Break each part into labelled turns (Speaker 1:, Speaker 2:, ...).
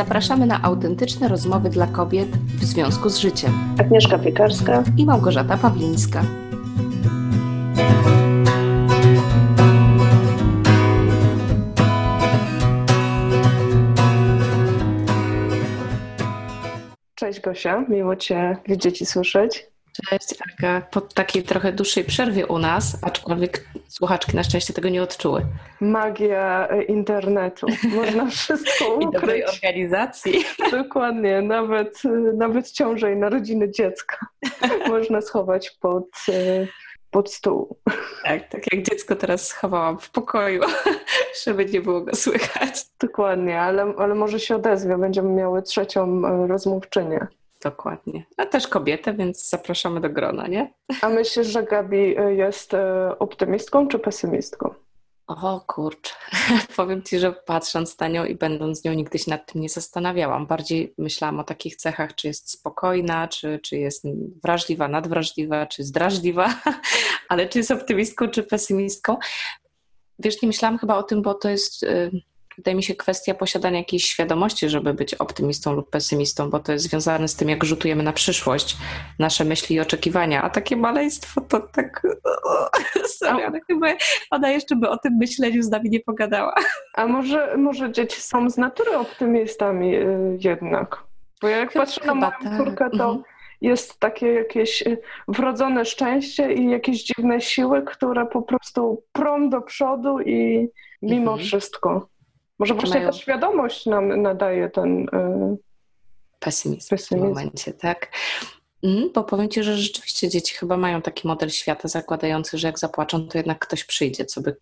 Speaker 1: Zapraszamy na autentyczne rozmowy dla kobiet w związku z życiem.
Speaker 2: Agnieszka Piekarska
Speaker 1: i Małgorzata Pawlińska.
Speaker 2: Cześć Gosia, miło Cię widzieć i słyszeć.
Speaker 1: Cześć Aga, po takiej trochę dłuższej przerwie u nas, aczkolwiek słuchaczki na szczęście tego nie odczuły.
Speaker 2: Magia e, internetu, można wszystko ukryć.
Speaker 1: I dobrej organizacji.
Speaker 2: Dokładnie, nawet, e, nawet ciążę i narodziny dziecka można schować pod, e, pod stół.
Speaker 1: Tak, tak jak dziecko teraz schowałam w pokoju, żeby nie było go słychać.
Speaker 2: Dokładnie, ale, ale może się odezwie, będziemy miały trzecią rozmówczynię.
Speaker 1: Dokładnie. A też kobietę, więc zapraszamy do grona, nie?
Speaker 2: A myślisz, że Gabi e, jest e, optymistką czy pesymistką?
Speaker 1: O kurczę, powiem Ci, że patrząc na nią i będąc z nią, nigdy się nad tym nie zastanawiałam. Bardziej myślałam o takich cechach, czy jest spokojna, czy, czy jest wrażliwa, nadwrażliwa, czy zdrażliwa, ale czy jest optymistką, czy pesymistką. Wiesz, nie myślałam chyba o tym, bo to jest y, wydaje mi się, kwestia posiadania jakiejś świadomości, żeby być optymistą lub pesymistą, bo to jest związane z tym, jak rzutujemy na przyszłość nasze myśli i oczekiwania. A takie maleństwo to tak. Sorry, ale chyba ona jeszcze by o tym myśleniu z nami nie pogadała.
Speaker 2: A może, może dzieci są z natury optymistami y, jednak? Bo jak chyba, patrzę na moją tak. córkę, to. Mhm jest takie jakieś y, wrodzone szczęście i jakieś dziwne siły, które po prostu prą do przodu i mimo mhm. wszystko. Może właśnie mają... ta świadomość nam nadaje ten yy,
Speaker 1: pesymizm, pesymizm w tym momencie, tak? Mm, bo powiem Ci, że rzeczywiście dzieci chyba mają taki model świata zakładający, że jak zapłaczą, to jednak ktoś przyjdzie, co by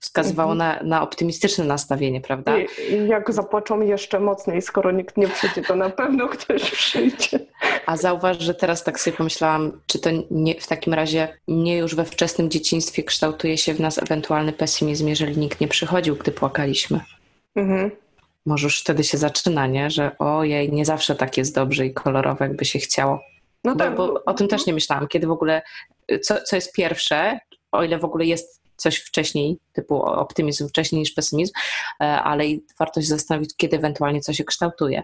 Speaker 1: wskazywało mhm. na, na optymistyczne nastawienie, prawda?
Speaker 2: I jak zapłaczą jeszcze mocniej, skoro nikt nie przyjdzie, to na pewno ktoś przyjdzie.
Speaker 1: A zauważ, że teraz tak sobie pomyślałam, czy to nie, w takim razie nie już we wczesnym dzieciństwie kształtuje się w nas ewentualny pesymizm, jeżeli nikt nie przychodził, gdy płakaliśmy. Mhm. Może już wtedy się zaczyna, nie? Że ojej, nie zawsze tak jest dobrze i kolorowe, jakby się chciało. No tak. Bo, bo o tym też nie myślałam, kiedy w ogóle, co, co jest pierwsze, o ile w ogóle jest coś wcześniej, typu optymizm wcześniej niż pesymizm, e, ale warto się zastanowić, kiedy ewentualnie coś się kształtuje.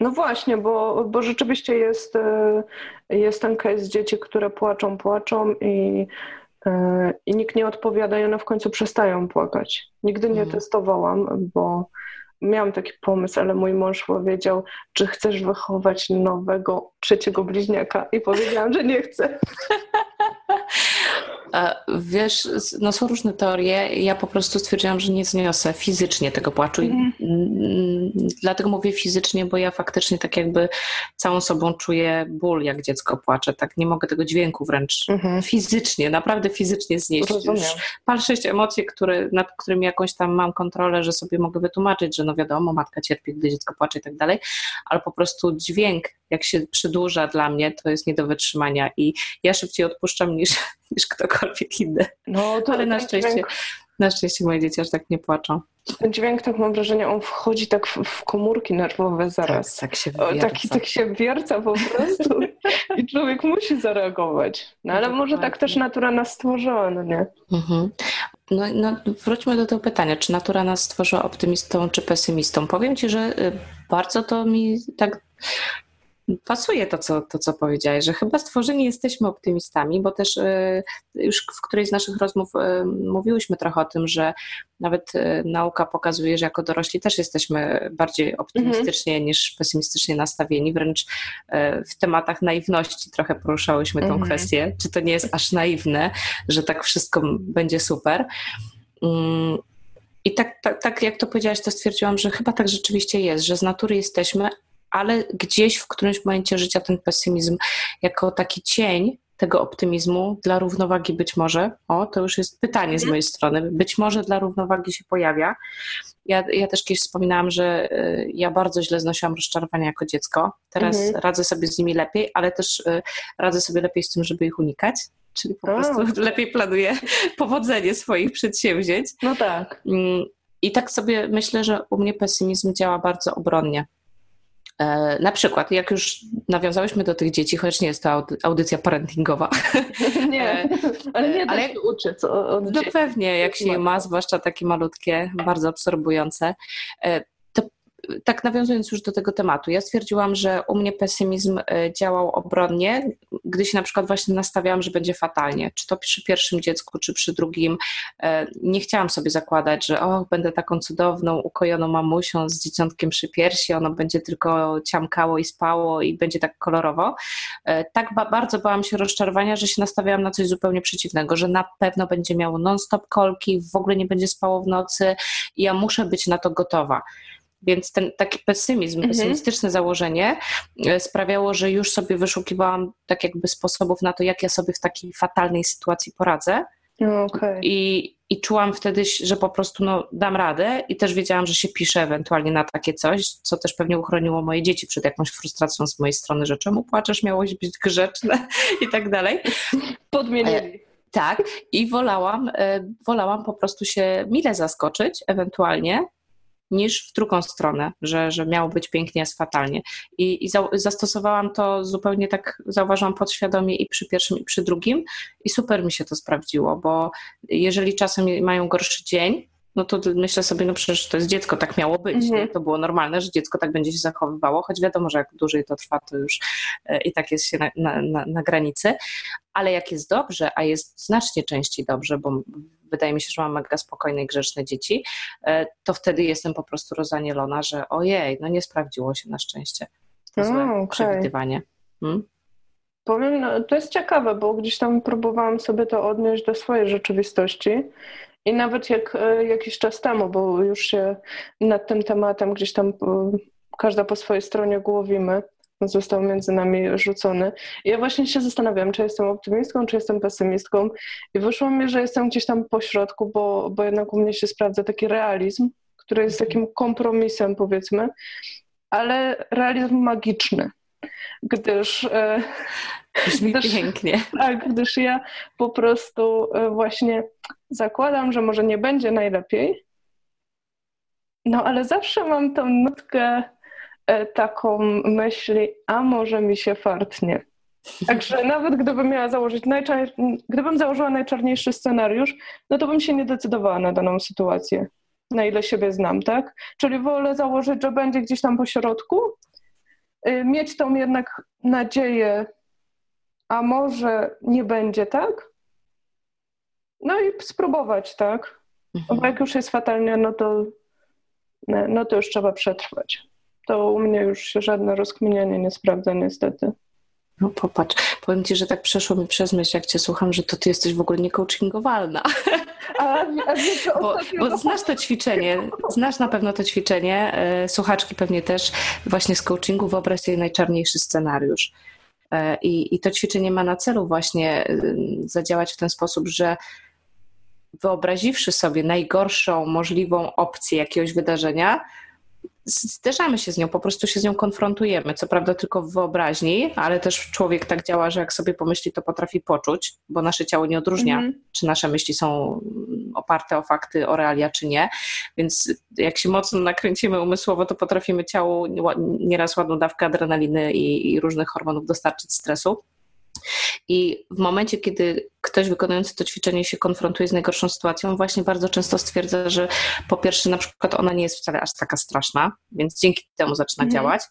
Speaker 2: No właśnie, bo, bo rzeczywiście jest, e, jest ten case dzieci, które płaczą, płaczą i i nikt nie odpowiada i one w końcu przestają płakać. Nigdy nie mhm. testowałam, bo miałam taki pomysł, ale mój mąż powiedział, czy chcesz wychować nowego trzeciego bliźniaka i powiedziałam, że nie chcę.
Speaker 1: Wiesz, no są różne teorie. Ja po prostu stwierdziłam, że nie zniosę fizycznie tego płaczu. Mm. Dlatego mówię fizycznie, bo ja faktycznie tak jakby całą sobą czuję ból, jak dziecko płacze. Tak nie mogę tego dźwięku wręcz mm-hmm. fizycznie, naprawdę fizycznie znieść. Rozumiem. Już pal sześć emocje, które, nad którymi jakąś tam mam kontrolę, że sobie mogę wytłumaczyć, że no wiadomo, matka cierpi, gdy dziecko płacze i tak dalej, ale po prostu dźwięk, jak się przedłuża dla mnie, to jest nie do wytrzymania i ja szybciej odpuszczam niż, niż ktokolwiek inny. No, to Ale na szczęście, dźwięk... na szczęście moje dzieci aż tak nie płaczą.
Speaker 2: Ten dźwięk, tak mam wrażenie, on wchodzi tak w, w komórki nerwowe zaraz.
Speaker 1: Tak, tak się wierca.
Speaker 2: taki, tak się wierca po prostu i człowiek musi zareagować. No ale może tak też natura nas stworzyła, no nie? Mhm.
Speaker 1: No, no, wróćmy do tego pytania, czy natura nas stworzyła optymistą czy pesymistą? Powiem Ci, że y, bardzo to mi tak pasuje to co, to, co powiedziałeś, że chyba stworzeni jesteśmy optymistami, bo też y, już w którejś z naszych rozmów y, mówiłyśmy trochę o tym, że nawet y, nauka pokazuje, że jako dorośli też jesteśmy bardziej optymistycznie mhm. niż pesymistycznie nastawieni, wręcz w tematach naiwności trochę poruszałyśmy mhm. tą kwestię, czy to nie jest aż naiwne, że tak wszystko będzie super. Mm, I tak, tak, tak jak to powiedziałaś, to stwierdziłam, że chyba tak rzeczywiście jest, że z natury jesteśmy, ale gdzieś w którymś momencie życia ten pesymizm jako taki cień tego optymizmu dla równowagi być może, o to już jest pytanie z mhm. mojej strony, być może dla równowagi się pojawia. Ja, ja też kiedyś wspominałam, że y, ja bardzo źle znosiłam rozczarowania jako dziecko. Teraz mhm. radzę sobie z nimi lepiej, ale też y, radzę sobie lepiej z tym, żeby ich unikać. Czyli po prostu lepiej planuję powodzenie swoich przedsięwzięć.
Speaker 2: No tak. Mm,
Speaker 1: I tak sobie myślę, że u mnie pesymizm działa bardzo obronnie. E, na przykład, jak już nawiązałyśmy do tych dzieci, chociaż nie jest to audycja parentingowa.
Speaker 2: Nie, e, ale nie ale jak, się uczy co od
Speaker 1: No pewnie, jak się ma, zwłaszcza takie malutkie, bardzo absorbujące, e, tak nawiązując już do tego tematu, ja stwierdziłam, że u mnie pesymizm e, działał obronnie, gdy się na przykład właśnie nastawiałam, że będzie fatalnie, czy to przy pierwszym dziecku, czy przy drugim. E, nie chciałam sobie zakładać, że o, będę taką cudowną, ukojoną mamusią z dzieciątkiem przy piersi, ono będzie tylko ciamkało i spało i będzie tak kolorowo. Tak ba bardzo bałam się rozczarowania, że się nastawiałam na coś zupełnie przeciwnego, że na pewno będzie miało non-stop kolki, w ogóle nie będzie spało w nocy i ja muszę być na to gotowa. Więc ten taki pesymizm, mhm. pesymistyczne założenie e, sprawiało, że już sobie wyszukiwałam tak jakby sposobów na to, jak ja sobie w takiej fatalnej sytuacji poradzę.
Speaker 2: Okay.
Speaker 1: I, I czułam wtedy, że po prostu no, dam radę i też wiedziałam, że się piszę ewentualnie na takie coś, co też pewnie uchroniło moje dzieci przed jakąś frustracją z mojej strony, że czemu płaczesz, miałoś być grzeczne i tak dalej.
Speaker 2: Podmienili.
Speaker 1: Tak, i wolałam, e, wolałam po prostu się mile zaskoczyć, ewentualnie, niż w drugą stronę, że, że miało być pięknie, jest fatalnie. I, i za, zastosowałam to zupełnie tak, zauważyłam podświadomie i przy pierwszym, i przy drugim, i super mi się to sprawdziło, bo jeżeli czasem mają gorszy dzień, no to myślę sobie, no przecież to jest dziecko, tak miało być. Mhm. To było normalne, że dziecko tak będzie się zachowywało, choć wiadomo, że jak dłużej to trwa, to już e, i tak jest się na, na, na, na granicy. Ale jak jest dobrze, a jest znacznie częściej dobrze, bo wydaje mi się, że mam mega spokojne i grzeczne dzieci, e, to wtedy jestem po prostu rozanielona, że ojej, no nie sprawdziło się na szczęście to złe okay. przewidywanie. Hmm?
Speaker 2: Powiem, no, to jest ciekawe, bo gdzieś tam próbowałam sobie to odnieść do swojej rzeczywistości i nawet jak e, jakiś czas temu, bo już się nad tym tematem gdzieś tam e, każda po swojej stronie głowimy, został między nami rzucony. I ja właśnie się zastanawiam, czy jestem optymistką, czy jestem pesymistką. I wyszło mi, że jestem gdzieś tam po środku, bo, bo jednak u mnie się sprawdza taki realizm, który jest takim kompromisem, powiedzmy, ale realizm magiczny. Gdyż. E,
Speaker 1: Brzmi gdyż, pięknie.
Speaker 2: Tak, gdyż ja po prostu e, właśnie zakładam, że może nie będzie najlepiej, no ale zawsze mam tą nutkę E, taką myśli, a może mi się fartnie. Także nawet gdybym miała założyć najczar... gdybym założyła najczarniejszy scenariusz, no to bym się nie decydowała na daną sytuację, na ile siebie znam, tak? Czyli wolę założyć, że będzie gdzieś tam po środku, mieć tą jednak nadzieję, a może nie będzie tak? No i spróbować, tak? Mhm. Bo jak już jest fatalnie, no to, no to już trzeba przetrwać to u mnie już się żadne rozkminianie nie sprawdza niestety.
Speaker 1: No popatrz, powiem Ci, że tak przeszło mi przez myśl, jak Cię słucham, że to Ty jesteś w ogóle niecoachingowalna.
Speaker 2: A, a
Speaker 1: bo, bo znasz to ćwiczenie, znasz na pewno to ćwiczenie, e, słuchaczki pewnie też, właśnie z coachingu wyobraź sobie najczarniejszy scenariusz. E, I, I to ćwiczenie ma na celu właśnie e, zadziałać w ten sposób, że wyobraziwszy sobie najgorszą możliwą opcję jakiegoś wydarzenia, zderzamy się z nią, po prostu się z nią konfrontujemy. Co prawda tylko w wyobraźni, ale też człowiek tak działa, że jak sobie pomyśli, to potrafi poczuć, bo nasze ciało nie odróżnia, mm -hmm. czy nasze myśli są oparte o fakty, o realia, czy nie. Więc jak się mocno nakręcimy umysłowo, to potrafimy ciału nieraz ładną dawkę adrenaliny i, i różnych hormonów dostarczyć stresu. I w momencie, kiedy ktoś wykonujący to ćwiczenie się konfrontuje z najgorszą sytuacją, właśnie bardzo często stwierdza, że po pierwsze, na przykład ona nie jest wcale aż taka straszna, więc dzięki temu zaczyna mhm. działać.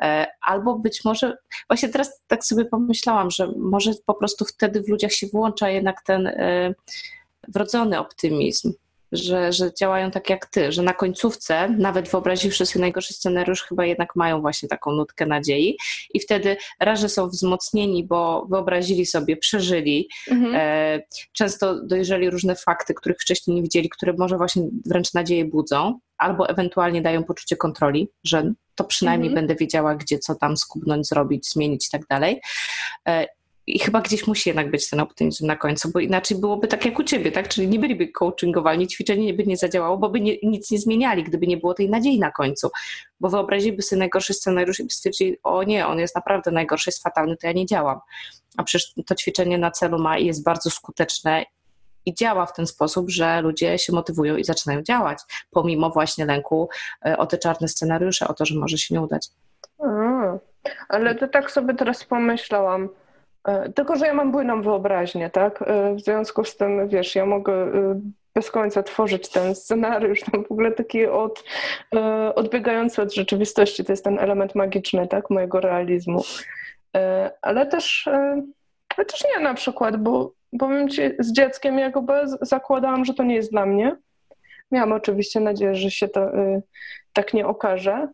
Speaker 1: E, albo być może, właśnie teraz tak sobie pomyślałam, że może po prostu wtedy w ludziach się włącza jednak ten e, wrodzony optymizm że, że działają tak jak ty, że na końcówce, nawet wyobraziwszy sobie najgorszy scenariusz, chyba jednak mają właśnie taką nutkę nadziei i wtedy raz, że są wzmocnieni, bo wyobrazili sobie, przeżyli, mhm. e, często dojrzeli różne fakty, których wcześniej nie widzieli, które może właśnie wręcz nadzieję budzą, albo ewentualnie dają poczucie kontroli, że to przynajmniej mhm. będę wiedziała, gdzie co tam skubnąć, zrobić, zmienić i tak dalej. I chyba gdzieś musi jednak być ten optymizm na końcu, bo inaczej byłoby tak jak u ciebie, tak? Czyli nie byliby coachingowani, ćwiczenie by nie zadziałało, bo by nie, nic nie zmieniali, gdyby nie było tej nadziei na końcu. Bo wyobraziliby sobie najgorszy scenariusz i by stwierdzili, o nie, on jest naprawdę najgorszy, jest fatalny, to ja nie działam. A przecież to ćwiczenie na celu ma i jest bardzo skuteczne i działa w ten sposób, że ludzie się motywują i zaczynają działać, pomimo właśnie lęku e, o te czarne scenariusze, o to, że może się nie udać.
Speaker 2: A, ale to tak sobie teraz pomyślałam, tylko, że ja mam bujną wyobraźnię, tak? E, w związku z tym, wiesz, ja mogę e, bez końca tworzyć ten scenariusz, tam w ogóle taki od, e, odbiegający od rzeczywistości. To jest ten element magiczny, tak, mojego realizmu. E, ale też, e, ale też nie na przykład, bo powiem ci, z dzieckiem jakby zakładałam, że to nie jest dla mnie. Miałam oczywiście nadzieję, że się to tak nie okaże.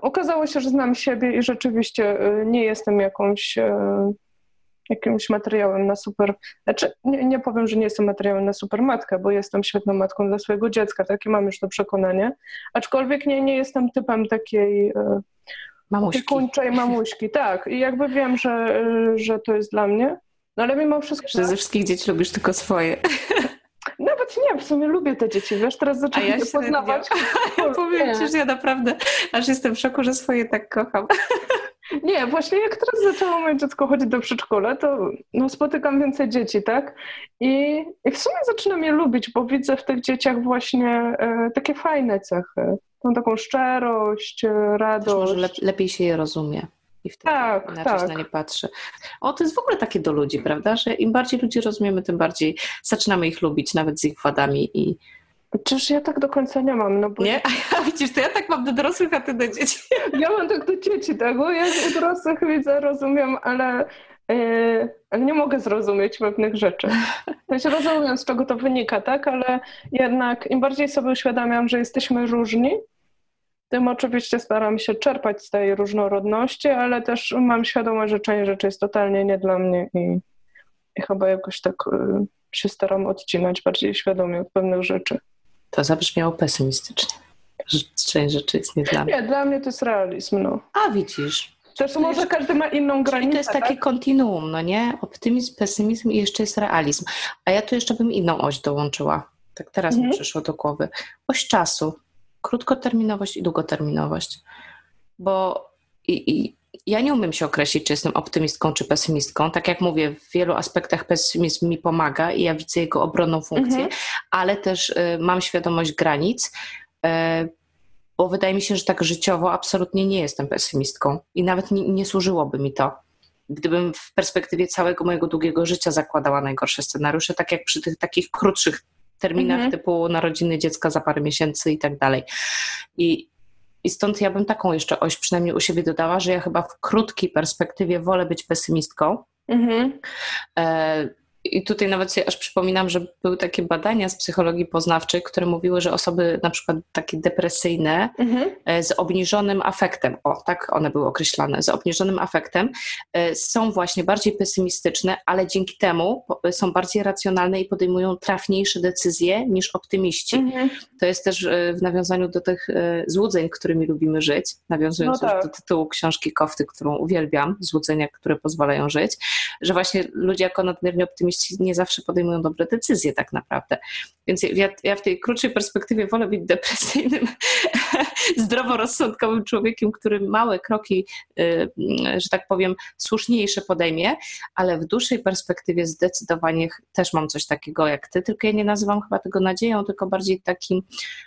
Speaker 2: Okazało się, że znam siebie i rzeczywiście nie jestem jakąś jakimś materiałem na super. Znaczy, nie, nie powiem, że nie jestem materiałem na super matkę, bo jestem świetną matką dla swojego dziecka, takie mam już to przekonanie. Aczkolwiek nie, nie jestem typem takiej e,
Speaker 1: mamuśki.
Speaker 2: opiekuńczej mamuśki. Tak, i jakby wiem, że, że to jest dla mnie. No ale mimo wszystko.
Speaker 1: Że ze wszystkich dzieci lubisz tylko swoje.
Speaker 2: Nie, w sumie lubię te dzieci, wiesz, teraz zaczynam ja je poznawać.
Speaker 1: Ja powiem ci, że ja naprawdę aż jestem w szoku, że swoje tak kocham.
Speaker 2: Nie, właśnie jak teraz zaczęło moje dziecko chodzić do przedszkola, to no, spotykam więcej dzieci, tak? I, I w sumie zaczynam je lubić, bo widzę w tych dzieciach właśnie e, takie fajne cechy. Tą taką szczerość, e, radość.
Speaker 1: może lep lepiej się je rozumie i wtedy tak, inaczej tak. na nie patrzy. O, to jest w ogóle takie do ludzi, prawda? Że im bardziej ludzi rozumiemy, tym bardziej zaczynamy ich lubić, nawet z ich wadami i
Speaker 2: Czyż ja tak do końca nie mam, no bo...
Speaker 1: Nie? A ja, widzisz, to ja tak mam do dorosłych, a ty do dzieci.
Speaker 2: Ja mam tak do dzieci, tak, bo ja u dorosłych widzę, rozumiem, ale, yy, ale nie mogę zrozumieć pewnych rzeczy. To się rozumiem, z czego to wynika, tak, ale jednak im bardziej sobie uświadamiam, że jesteśmy różni, tym oczywiście staram się czerpać z tej różnorodności, ale też mam świadomość, że część rzeczy jest totalnie nie dla mnie i, i chyba jakoś tak y, się staram odcinać bardziej świadomie od pewnych rzeczy.
Speaker 1: To zabrzmiało pesymistycznie. Że część rzeczy jest nie dla mnie.
Speaker 2: Nie, dla mnie to jest realizm, no.
Speaker 1: A widzisz.
Speaker 2: Też może każdy ma inną granicę.
Speaker 1: to jest takie tak? kontinuum, no nie? Optymizm, pesymizm i jeszcze jest realizm. A ja tu jeszcze bym inną oś dołączyła. Tak teraz mhm. mi przyszło do głowy. Oś czasu. Krótkoterminowość i długoterminowość. Bo i, i ja nie umiem się określić, czy jestem optymistką, czy pesymistką. Tak jak mówię, w wielu aspektach pesymizm mi pomaga i ja widzę jego obronną funkcję, mhm. ale też y, mam świadomość granic, y, bo wydaje mi się, że tak życiowo absolutnie nie jestem pesymistką i nawet nie, nie służyłoby mi to. Gdybym w perspektywie całego mojego długiego życia zakładała najgorsze scenariusze, tak jak przy tych takich krótszych terminach mhm. typu narodziny dziecka za parę miesięcy i tak dalej. I, i stąd ja bym taką jeszcze oś przynajmniej u siebie dodała, że ja chyba w krótkiej perspektywie wolę być pesymistką. Mhm. E, i tutaj nawet sobie aż przypominam, że były takie badania z psychologii poznawczej, które mówiły, że osoby na przykład takie depresyjne mhm. E, z obniżonym afektem, o tak one były określane, z obniżonym afektem, e, są właśnie bardziej pesymistyczne, ale dzięki temu są bardziej racjonalne i podejmują trafniejsze decyzje niż optymiści. Mhm. To jest też e, w nawiązaniu do tych złudzeń, którymi lubimy żyć, nawiązując no tak. do tytułu książki Kofty, którą uwielbiam, złudzenia, które pozwalają żyć, że właśnie ludzie jako nadmiernie optymiści nie zawsze podejmują dobre decyzje tak naprawdę. Więc ja, ja w tej krótszej perspektywie wolę być depresyjnym, zdroworozsądkowym człowiekiem, który małe kroki, y, że tak powiem, słuszniejsze podejmie, ale w dłuższej perspektywie zdecydowanie też mam coś takiego jak ty, tylko ja nie nazywam chyba tego nadzieją, tylko bardziej takim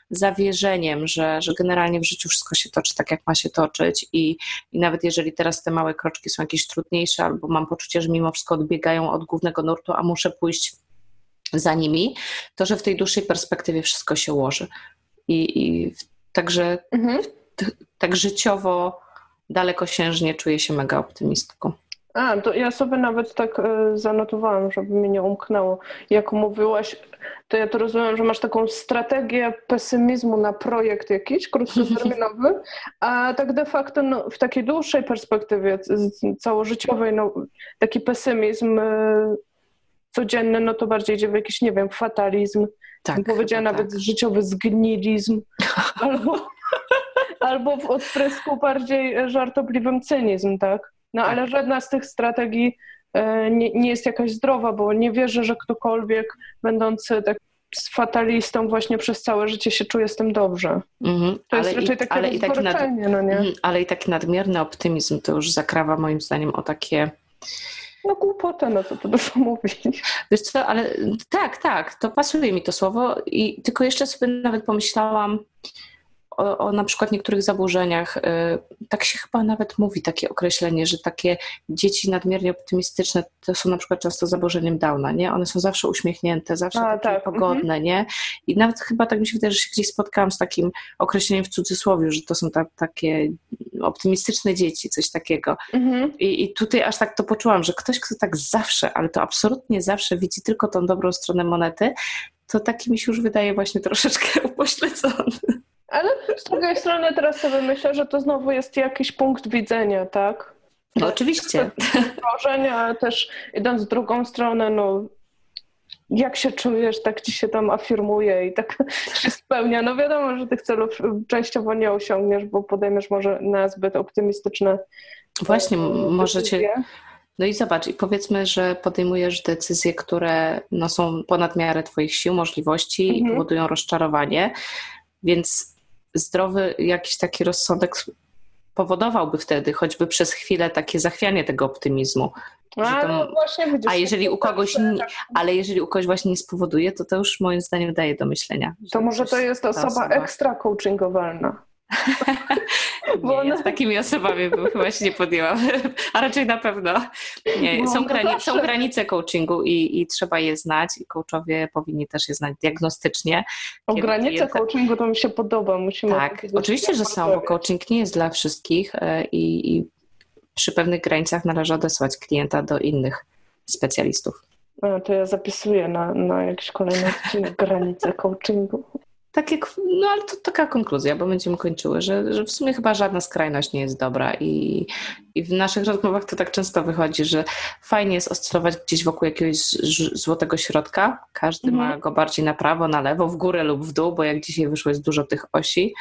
Speaker 1: zawierzeniem, że, że generalnie w życiu wszystko się toczy tak, jak ma się toczyć i, i nawet jeżeli teraz te małe kroczki są jakieś trudniejsze albo mam poczucie, że mimo wszystko odbiegają od głównego nurtu, a muszę pójść za nimi, to że w tej dłuższej perspektywie wszystko się ułoży. I, i także mhm. tak życiowo dalekosiężnie czuję się mega optymistką.
Speaker 2: A, to ja sobie nawet tak y, zanotowałam, żeby mi nie umknęło. Jak mówiłaś, to ja to rozumiem, że masz taką strategię pesymizmu na projekt jakiś krótkoterminowy, a tak de facto no, w takiej dłuższej perspektywie całożyciowej, no, taki pesymizm codzienny, no to bardziej idzie w jakiś, nie wiem, fatalizm, tak, powiedziała nawet tak. życiowy zgnilizm, albo, albo w odprysku bardziej żartobliwym cynizm, tak? No tak. ale żadna z tych strategii e, nie, nie jest jakaś zdrowa, bo nie wierzę, że ktokolwiek będący tak z fatalistą właśnie przez całe życie się czuje z tym dobrze. Mm-hmm, to jest raczej i, takie ale i taki nad, no nie? Mm,
Speaker 1: ale i taki nadmierny optymizm to już zakrawa moim zdaniem o takie
Speaker 2: no głupota, no to to dużo mówić.
Speaker 1: Wiesz co, ale tak, tak, to pasuje mi to słowo i tylko jeszcze sobie nawet pomyślałam o, o na przykład niektórych zaburzeniach. Y, tak się chyba nawet mówi, takie określenie, że takie dzieci nadmiernie optymistyczne to są na przykład często zaburzeniem Downa, nie? One są zawsze uśmiechnięte, zawsze A, takie tak. pogodne, mhm. nie? I nawet chyba tak mi się wydaje, że się gdzieś spotkałam z takim określeniem w cudzysłowie, że to są ta, takie optymistyczne dzieci, coś takiego. Mhm. I, I tutaj aż tak to poczułam, że ktoś, kto tak zawsze, ale to absolutnie zawsze widzi tylko tą dobrą stronę monety, to taki mi się już wydaje właśnie troszeczkę upośledzony.
Speaker 2: Ale z drugiej strony teraz sobie myślę, że to znowu jest jakiś punkt widzenia, tak?
Speaker 1: No oczywiście.
Speaker 2: Ale też idąc w drugą stronę, no jak się czujesz, tak ci się tam afirmuje i tak się spełnia. No wiadomo, że tych celów częściowo nie osiągniesz, bo podejmiesz może na zbyt optymistyczne
Speaker 1: Właśnie, możecie... No i zobacz, i powiedzmy, że podejmujesz decyzje, które no, są ponad miarę Twoich sił, możliwości mhm. i powodują rozczarowanie, więc zdrowy jakiś taki rozsądek powodowałby wtedy choćby przez chwilę takie zachwianie tego optymizmu.
Speaker 2: A, no
Speaker 1: a jeżeli u kogoś, nie, tak. ale jeżeli u kogoś właśnie nie spowoduje, to to już moim zdaniem daje do myślenia.
Speaker 2: To może to jest osoba, osoba ekstra coachingowalna.
Speaker 1: Bo nie, ona... z takimi osobami bym chyba się nie podjęła, a raczej na pewno. Nie, no, są, grani- są granice coachingu i, i trzeba je znać i coachowie powinni też je znać diagnostycznie.
Speaker 2: O granice coachingu to mi się podoba. Musimy
Speaker 1: tak, oczywiście, że są, bo coaching nie jest dla wszystkich e, i, i przy pewnych granicach należy odesłać klienta do innych specjalistów.
Speaker 2: A, to ja zapisuję na, na jakiś kolejny odcinek granice coachingu
Speaker 1: takie, no ale to taka konkluzja, bo będziemy kończyły, że, że w sumie chyba żadna skrajność nie jest dobra i, i w naszych rozmowach to tak często wychodzi, że fajnie jest oscylować gdzieś wokół jakiegoś złotego środka. Każdy mhm. ma go bardziej na prawo, na lewo, w górę lub w dół, bo jak dzisiaj wyszło jest dużo tych osi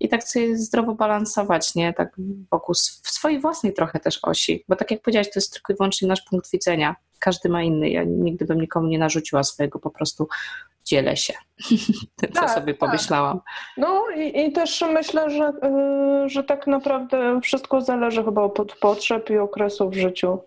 Speaker 1: i tak sobie zdrowo balansować, nie? Tak wokół swojej własnej trochę też osi, bo tak jak powiedziałaś, to jest tylko i wyłącznie nasz punkt widzenia. Każdy ma inny. Ja nigdy bym nikomu nie narzuciła swojego, po prostu dzielę się tym, co tak, sobie tak. pomyślałam.
Speaker 2: No i, i, też myślę, że, yy, że tak naprawdę wszystko zależy chyba od potrzeb i okresu w życiu.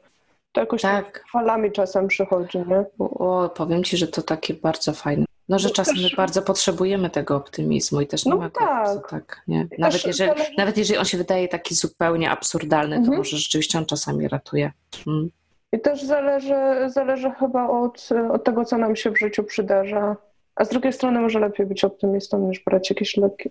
Speaker 2: To jakoś tak. tak falami czasem przychodzi, nie?
Speaker 1: O, powiem Ci, że to takie bardzo fajne. No, że no czasem też... my bardzo potrzebujemy tego optymizmu i też nie no ma tak. tak nie? Nawet, jeżeli, zależy... nawet jeżeli on się wydaje taki zupełnie absurdalny, to mhm. może rzeczywiście on czasami ratuje. Hmm.
Speaker 2: I też zależy, zależy chyba od, od tego, co nam się w życiu przydarza. A z drugiej strony może lepiej być optymistą niż brać jakieś leki.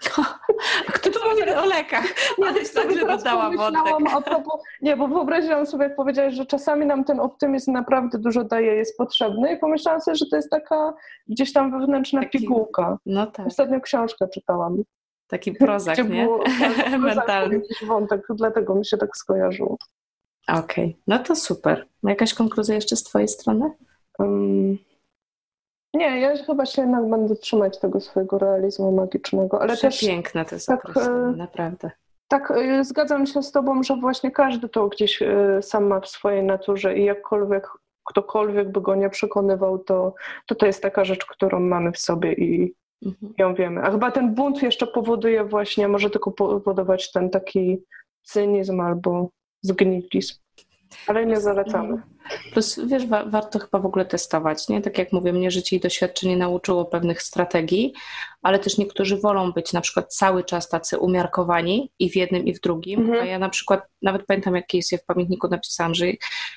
Speaker 1: Kto tu mówi o lekach? Nie, Aleś także dodała wątek. A
Speaker 2: propos, nie, bo wyobraziłam sobie, jak powiedziałeś, że czasami nam ten optymizm naprawdę dużo daje, jest potrzebny i pomyślałam sobie, że to jest taka gdzieś tam wewnętrzna Taki, pigułka. No tak. Ostatnio książkę czytałam.
Speaker 1: Taki prozak, nie? Było,
Speaker 2: Mentalny. Jakiś wątek, dlatego mi się tak skojarzyło.
Speaker 1: Okej, okay. no to super. Jakaś konkluzja jeszcze z twojej strony? Um,
Speaker 2: nie, ja chyba się jednak będę trzymać tego swojego realizmu magicznego. Ale
Speaker 1: też piękne to jest tak, e, naprawdę.
Speaker 2: Tak, e, zgadzam się z Tobą, że właśnie każdy to gdzieś e, sam ma w swojej naturze i jakkolwiek ktokolwiek by go nie przekonywał, to to, to jest taka rzecz, którą mamy w sobie i mhm. ją wiemy. A chyba ten bunt jeszcze powoduje właśnie, może tylko powodować ten taki cynizm albo zgnilizm. Ale nie zalecamy.
Speaker 1: Plus, wiesz, wa warto chyba w ogóle testować, nie? Tak jak mówię, mnie życie i doświadczenie nauczyło pewnych strategii, ale też niektórzy wolą być na przykład cały czas tacy umiarkowani i w jednym i w drugim, mhm. a ja na przykład nawet pamiętam, jak kiedyś w pamiętniku napisałam, że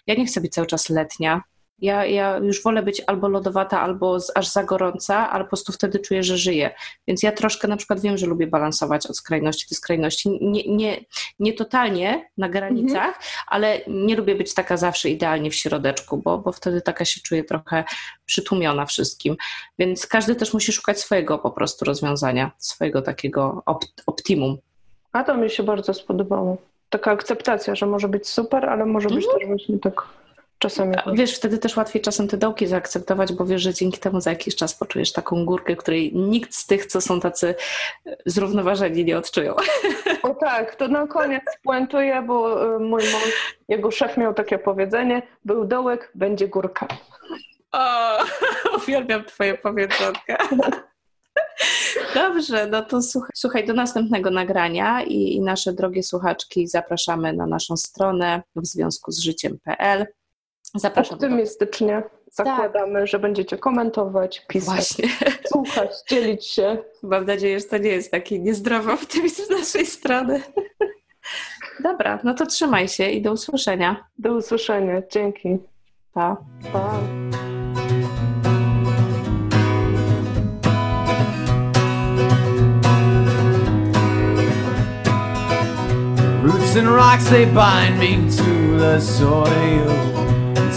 Speaker 1: ja nie chcę być cały czas letnia, ja, ja już wolę być albo lodowata, albo aż za gorąca, ale po prostu wtedy czuję, że żyję. Więc ja troszkę na przykład wiem, że lubię balansować od skrajności do skrajności. Nie, nie, nie totalnie na granicach, mhm. ale nie lubię być taka zawsze idealnie w środeczku, bo, bo wtedy taka się czuję trochę przytłumiona wszystkim. Więc każdy też musi szukać swojego po prostu rozwiązania, swojego takiego opt optimum.
Speaker 2: A to mi się bardzo spodobało. Taka akceptacja, że może być super, ale może być mhm. też właśnie tak Czasami.
Speaker 1: Wiesz, wtedy też łatwiej czasem te dołki zaakceptować, bo wiesz, że dzięki temu za jakiś czas poczujesz taką górkę, której nikt z tych, co są tacy zrównoważeni, nie odczują.
Speaker 2: O tak, to na koniec puentuję, bo y, mój mąż, jego szef miał takie powiedzenie, był dołek, będzie górka.
Speaker 1: O, uwielbiam twoje powiedzonka. Dobrze, no to słuchaj, słuchaj, do następnego nagrania i, i nasze drogie słuchaczki zapraszamy na naszą stronę w związku z życiem.pl.
Speaker 2: Zapraszam. Optymistycznie. zakładamy, że będziecie komentować, pisać,
Speaker 1: Właśnie.
Speaker 2: słuchać, dzielić się.
Speaker 1: Mam nadzieję, że to nie jest taki niezdrowy optymizm z naszej strony. Dobra, no to trzymaj się i do usłyszenia.
Speaker 2: Do usłyszenia. Dzięki.
Speaker 1: Pa.
Speaker 2: Pa.
Speaker 3: Roots and rocks they bind me to the soil.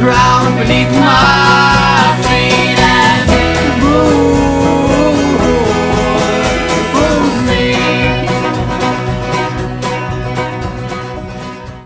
Speaker 3: ground beneath my